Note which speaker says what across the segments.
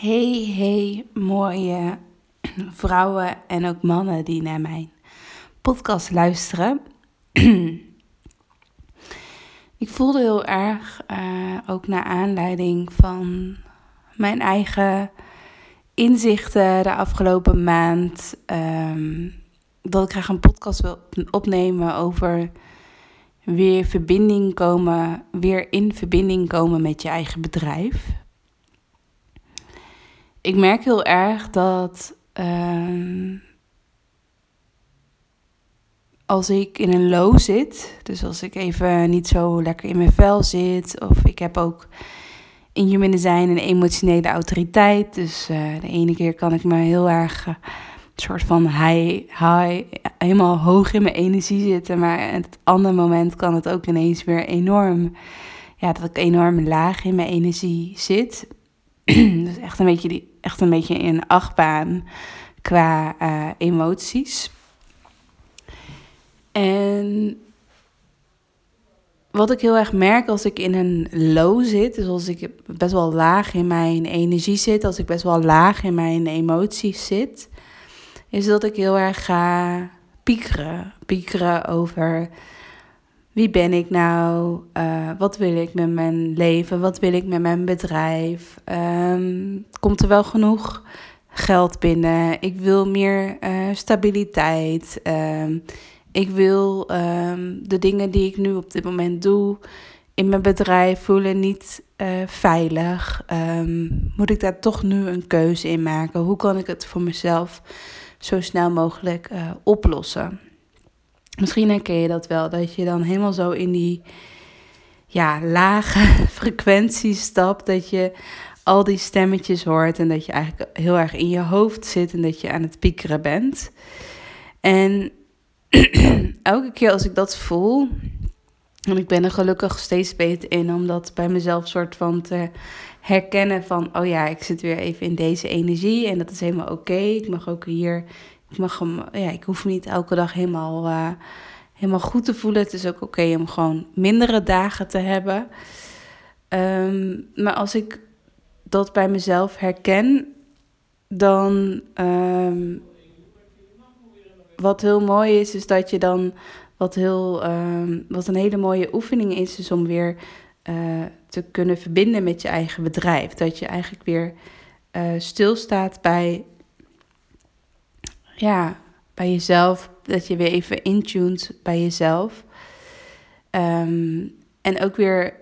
Speaker 1: Hey, hey, mooie vrouwen en ook mannen die naar mijn podcast luisteren. Ik voelde heel erg, uh, ook naar aanleiding van mijn eigen inzichten de afgelopen maand, um, dat ik graag een podcast wil opnemen over weer verbinding komen, weer in verbinding komen met je eigen bedrijf ik merk heel erg dat uh, als ik in een low zit, dus als ik even niet zo lekker in mijn vel zit, of ik heb ook in human design een emotionele autoriteit, dus uh, de ene keer kan ik me heel erg uh, soort van high, high, helemaal hoog in mijn energie zitten, maar het andere moment kan het ook ineens weer enorm, ja, dat ik enorm laag in mijn energie zit. dus echt een beetje, die, echt een beetje in achtbaan qua uh, emoties. En wat ik heel erg merk als ik in een low zit, dus als ik best wel laag in mijn energie zit, als ik best wel laag in mijn emoties zit, is dat ik heel erg ga piekeren. Piekeren over wie ben ik nou? Uh, wat wil ik met mijn leven? Wat wil ik met mijn bedrijf? Um, komt er wel genoeg geld binnen? Ik wil meer uh, stabiliteit. Um, ik wil um, de dingen die ik nu op dit moment doe in mijn bedrijf voelen niet uh, veilig. moet ik daar toch nu een keuze in maken? Hoe kan ik het voor mezelf zo snel mogelijk oplossen? Misschien herken je dat wel, dat je dan helemaal zo in die ja, lage frequentie stapt. Dat je al die stemmetjes hoort en dat je eigenlijk heel erg in je hoofd zit en dat je aan het piekeren bent. En elke keer als ik dat voel, en ik ben er gelukkig steeds beter in om dat bij mezelf soort van te herkennen van, oh ja, ik zit weer even in deze energie en dat is helemaal oké. Ik mag ook hier ik mag hem, ja, ik hoef niet elke dag helemaal, uh, helemaal goed te voelen. Het is ook oké om gewoon mindere dagen te hebben. Um, maar als ik dat bij mezelf herken, dan. Um, wat heel mooi is, is dat je dan. Wat, heel, um, wat een hele mooie oefening is, is om weer uh, te kunnen verbinden met je eigen bedrijf. Dat je eigenlijk weer uh, stilstaat bij ja, bij jezelf, dat je weer even intuned bij jezelf. Um, en ook weer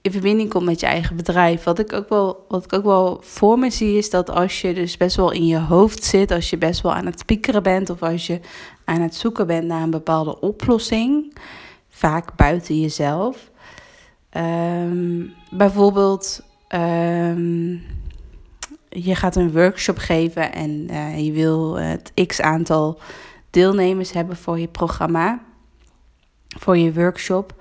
Speaker 1: in verbinding komt met je eigen bedrijf. Wat ik, ook wel, wat ik ook wel voor me zie, is dat als je dus best wel in je hoofd zit, als je best wel aan het piekeren bent of als je aan het zoeken bent naar een bepaalde oplossing, vaak buiten jezelf. Um, bijvoorbeeld. Um, je gaat een workshop geven en uh, je wil het x aantal deelnemers hebben voor je programma, voor je workshop.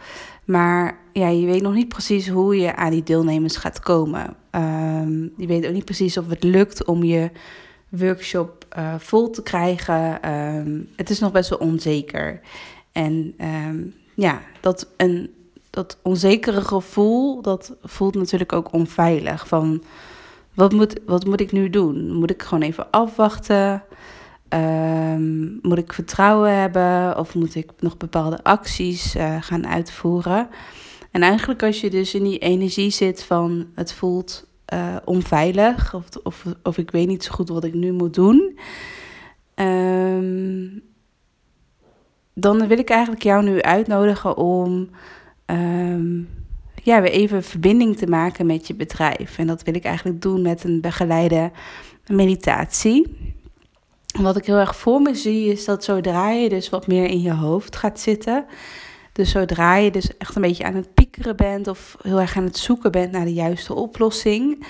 Speaker 1: Maar ja, je weet nog niet precies hoe je aan die deelnemers gaat komen. Um, je weet ook niet precies of het lukt om je workshop uh, vol te krijgen. Um, het is nog best wel onzeker. En um, ja, dat, een, dat onzekere gevoel, dat voelt natuurlijk ook onveilig. Van wat moet, wat moet ik nu doen? Moet ik gewoon even afwachten? Um, moet ik vertrouwen hebben? Of moet ik nog bepaalde acties uh, gaan uitvoeren? En eigenlijk als je dus in die energie zit van het voelt uh, onveilig, of, of, of ik weet niet zo goed wat ik nu moet doen, um, dan wil ik eigenlijk jou nu uitnodigen om um, ja, weer even verbinding te maken met je bedrijf. En dat wil ik eigenlijk doen met een begeleide meditatie. wat ik heel erg voor me zie is dat zodra je dus wat meer in je hoofd gaat zitten, dus zodra je dus echt een beetje aan het piekeren bent of heel erg aan het zoeken bent naar de juiste oplossing,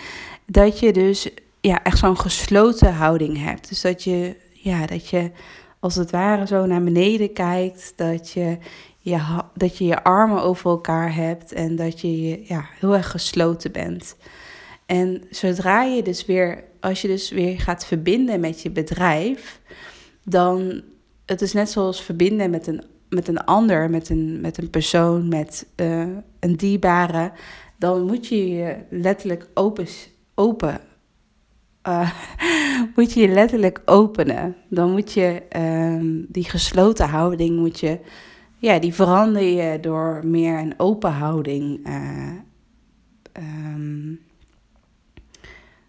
Speaker 1: dat je dus ja, echt zo'n gesloten houding hebt. Dus dat je, ja, dat je als het ware zo naar beneden kijkt, dat je je, dat je je armen over elkaar hebt en dat je ja, heel erg gesloten bent. En zodra je dus weer, als je dus weer gaat verbinden met je bedrijf, dan het is net zoals verbinden met een, met een ander, met een, met een persoon, met uh, een dierbare, dan moet je je letterlijk open, open uh, moet je je letterlijk openen. Dan moet je ehm, die gesloten houding, moet je, ja, die verander je door meer een open houding. Uh, um,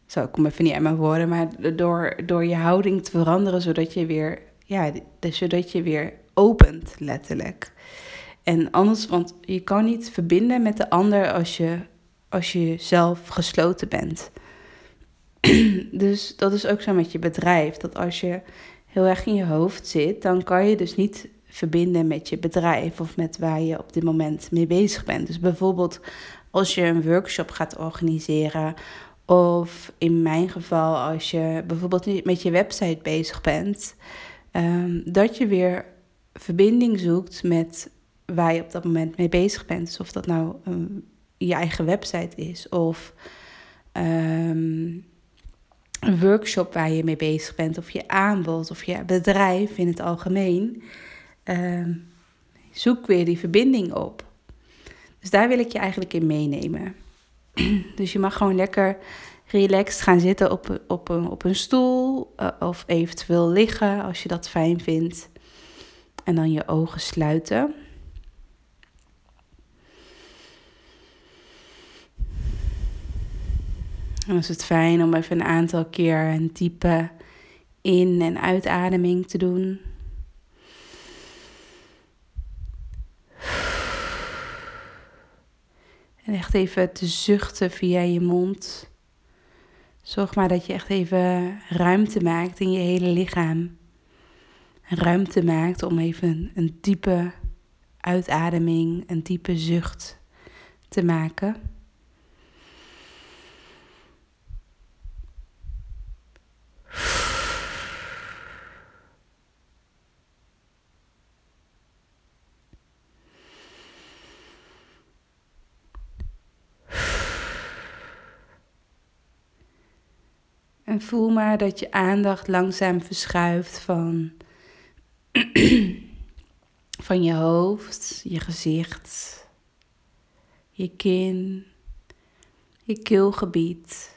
Speaker 1: zo, ik kom even niet uit mijn woorden, maar door, door je houding te veranderen, zodat je weer, ja, zodat je weer opent, letterlijk. En anders, want je kan niet verbinden met de ander als je, als je zelf gesloten bent. dus dat is ook zo met je bedrijf. Dat als je heel erg in je hoofd zit, dan kan je dus niet verbinden met je bedrijf of met waar je op dit moment mee bezig bent. Dus bijvoorbeeld als je een workshop gaat organiseren. Of in mijn geval, als je bijvoorbeeld met je website bezig bent, um, dat je weer verbinding zoekt met waar je op dat moment mee bezig bent. Dus of dat nou um, je eigen website is of um, een workshop waar je mee bezig bent, of je aanbod of je bedrijf in het algemeen. Um, zoek weer die verbinding op. Dus daar wil ik je eigenlijk in meenemen. dus je mag gewoon lekker relaxed gaan zitten op, op, een, op een stoel uh, of eventueel liggen als je dat fijn vindt. En dan je ogen sluiten. Dan is het fijn om even een aantal keer een diepe in- en uitademing te doen. En echt even te zuchten via je mond. Zorg maar dat je echt even ruimte maakt in je hele lichaam. Ruimte maakt om even een diepe uitademing, een diepe zucht te maken. Voel maar dat je aandacht langzaam verschuift van, van je hoofd, je gezicht, je kin, je keelgebied,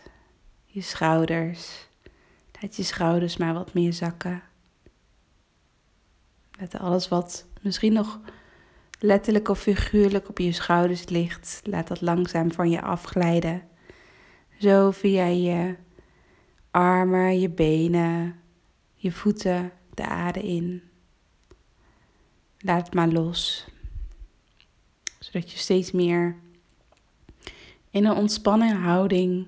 Speaker 1: je schouders. Laat je schouders maar wat meer zakken. Laat alles wat misschien nog letterlijk of figuurlijk op je schouders ligt, laat dat langzaam van je afglijden. Zo via je armen, je benen, je voeten de aarde in. Laat het maar los. Zodat je steeds meer in een ontspannen houding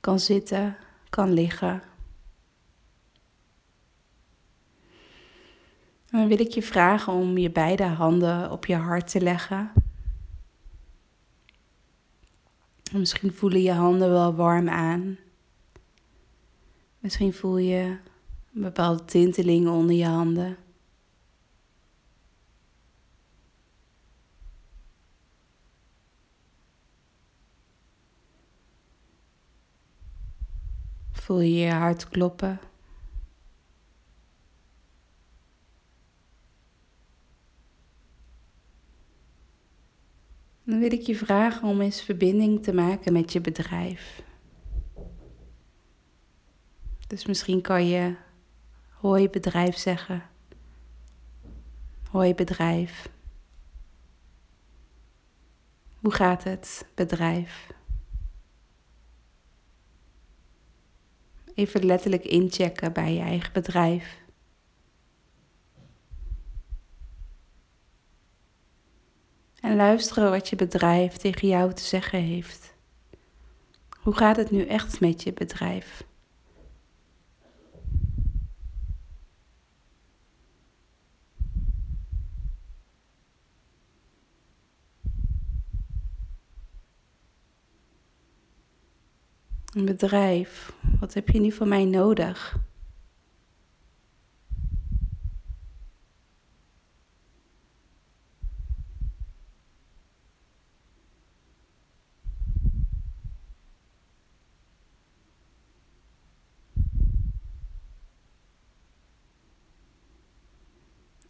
Speaker 1: kan zitten, kan liggen. En dan wil ik je vragen om je beide handen op je hart te leggen. misschien voelen je handen wel warm aan. Misschien voel je een bepaalde tinteling onder je handen. Voel je je hart kloppen. Dan wil ik je vragen om eens verbinding te maken met je bedrijf. Dus misschien kan je hoi bedrijf zeggen. Hoi bedrijf. Hoe gaat het bedrijf? Even letterlijk inchecken bij je eigen bedrijf. En luisteren wat je bedrijf tegen jou te zeggen heeft. Hoe gaat het nu echt met je bedrijf? Een bedrijf. Wat heb je nu van mij nodig?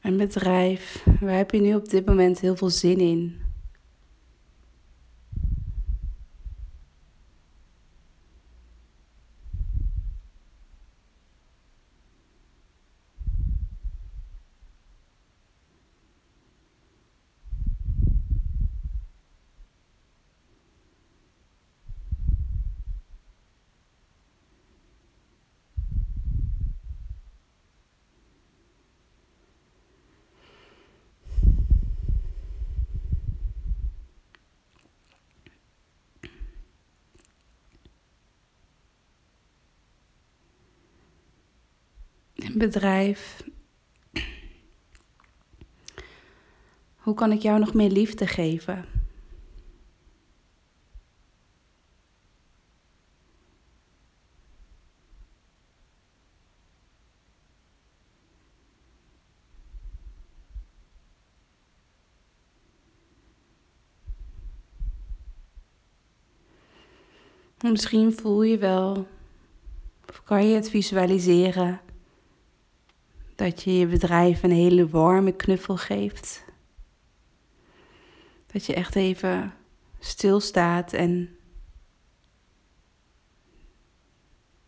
Speaker 1: Een bedrijf, waar heb je nu op dit moment heel veel zin in? Bedrijf. Hoe kan ik jou nog meer liefde geven? Misschien voel je wel, of kan je het visualiseren, dat je je bedrijf een hele warme knuffel geeft. Dat je echt even stilstaat en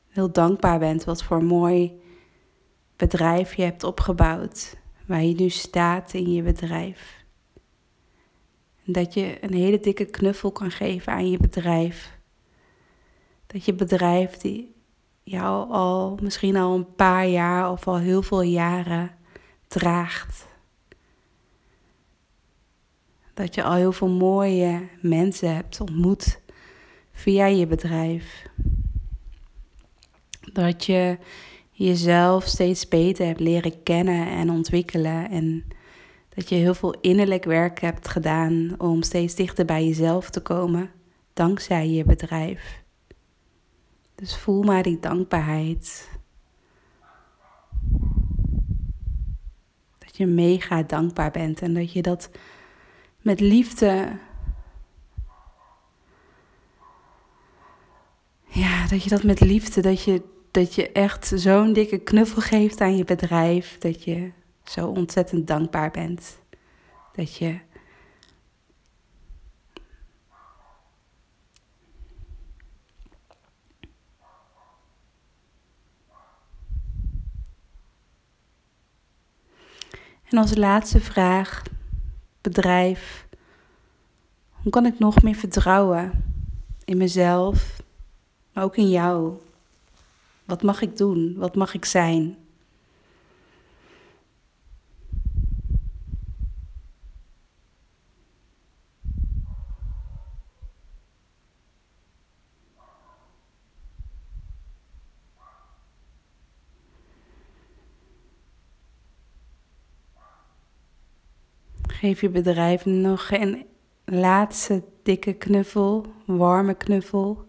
Speaker 1: heel dankbaar bent wat voor mooi bedrijf je hebt opgebouwd, waar je nu staat in je bedrijf. Dat je een hele dikke knuffel kan geven aan je bedrijf dat je bedrijf die jou al misschien al een paar jaar of al heel veel jaren draagt. Dat je al heel veel mooie mensen hebt ontmoet via je bedrijf. Dat je jezelf steeds beter hebt leren kennen en ontwikkelen. En dat je heel veel innerlijk werk hebt gedaan om steeds dichter bij jezelf te komen dankzij je bedrijf. Dus voel maar die dankbaarheid. Dat je mega dankbaar bent en dat je dat met liefde. Ja, dat je dat met liefde, dat je, dat je echt zo'n dikke knuffel geeft aan je bedrijf. Dat je zo ontzettend dankbaar bent. Dat je En als laatste vraag, bedrijf. Hoe kan ik nog meer vertrouwen in mezelf, maar ook in jou? Wat mag ik doen? Wat mag ik zijn? Geef je bedrijf nog een laatste dikke knuffel, warme knuffel.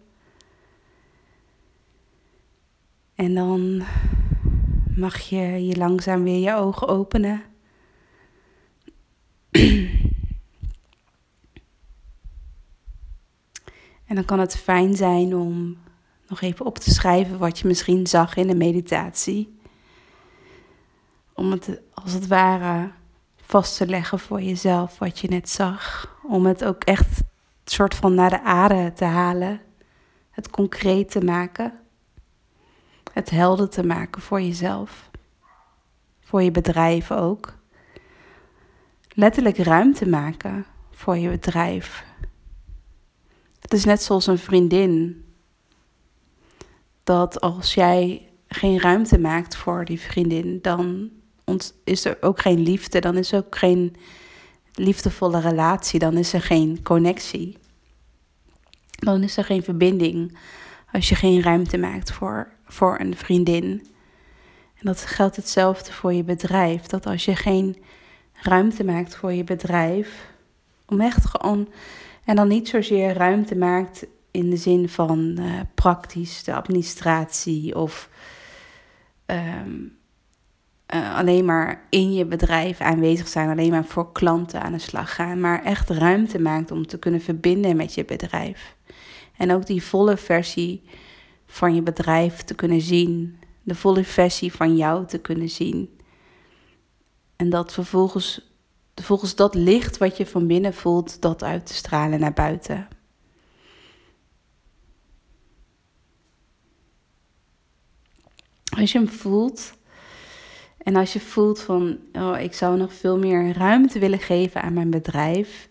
Speaker 1: En dan mag je je langzaam weer je ogen openen. En dan kan het fijn zijn om nog even op te schrijven wat je misschien zag in de meditatie. Om het als het ware vast te leggen voor jezelf wat je net zag. Om het ook echt soort van naar de aarde te halen. Het concreet te maken. Het helder te maken voor jezelf. Voor je bedrijf ook. Letterlijk ruimte maken voor je bedrijf. Het is net zoals een vriendin. Dat als jij geen ruimte maakt voor die vriendin, dan is er ook geen liefde, dan is er ook geen liefdevolle relatie, dan is er geen connectie. Dan is er geen verbinding als je geen ruimte maakt voor, voor een vriendin. En dat geldt hetzelfde voor je bedrijf. Dat als je geen ruimte maakt voor je bedrijf, om echt gewoon, en dan niet zozeer ruimte maakt in de zin van uh, praktisch de administratie of ehm, uh, alleen maar in je bedrijf aanwezig zijn, alleen maar voor klanten aan de slag gaan, maar echt ruimte maakt om te kunnen verbinden met je bedrijf. En ook die volle versie van je bedrijf te kunnen zien, de volle versie van jou te kunnen zien. En dat vervolgens, volgens dat licht wat je van binnen voelt, dat uit te stralen naar buiten. Als je hem voelt, en als je voelt van, oh, ik zou nog veel meer ruimte willen geven aan mijn bedrijf,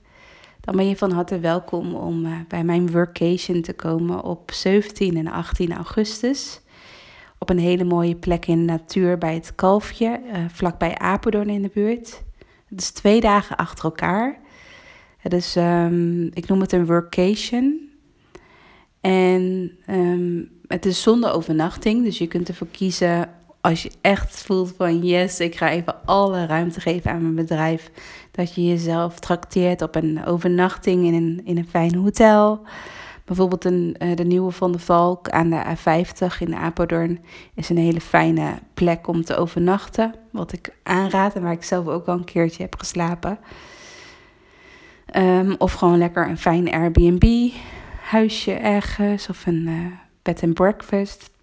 Speaker 1: dan ben je van harte welkom om uh, bij mijn workation te komen op 17 en 18 augustus. Op een hele mooie plek in de natuur bij het Kalfje, uh, vlakbij Apeldoorn in de buurt. Het is twee dagen achter elkaar. Um, ik noem het een workation. En um, het is zonder overnachting, dus je kunt ervoor kiezen als je echt voelt van yes, ik ga even alle ruimte geven aan mijn bedrijf. Dat je jezelf trakteert op een overnachting in een, in een fijn hotel. Bijvoorbeeld een, uh, de Nieuwe Van de Valk aan de A50 in Apeldoorn is een hele fijne plek om te overnachten. Wat ik aanraad en waar ik zelf ook al een keertje heb geslapen. Um, of gewoon lekker een fijn Airbnb huisje ergens of een uh, bed and breakfast.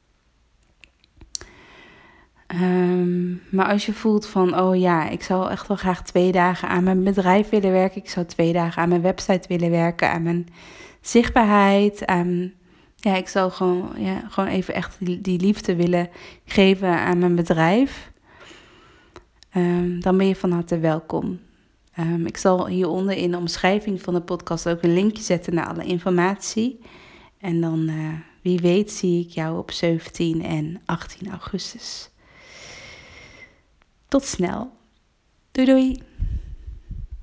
Speaker 1: Um, maar als je voelt van, oh ja, ik zou echt wel graag twee dagen aan mijn bedrijf willen werken. Ik zou twee dagen aan mijn website willen werken, aan mijn zichtbaarheid. Ja, ik zou gewoon, ja, gewoon even echt die, liefde willen geven aan mijn bedrijf. Um, dan ben je van harte welkom. Um, ik zal hieronder in de omschrijving van de podcast ook een linkje zetten naar alle informatie. En dan, uh, wie weet, zie ik jou op 17 en 18 augustus. Tot snel. Doei doei.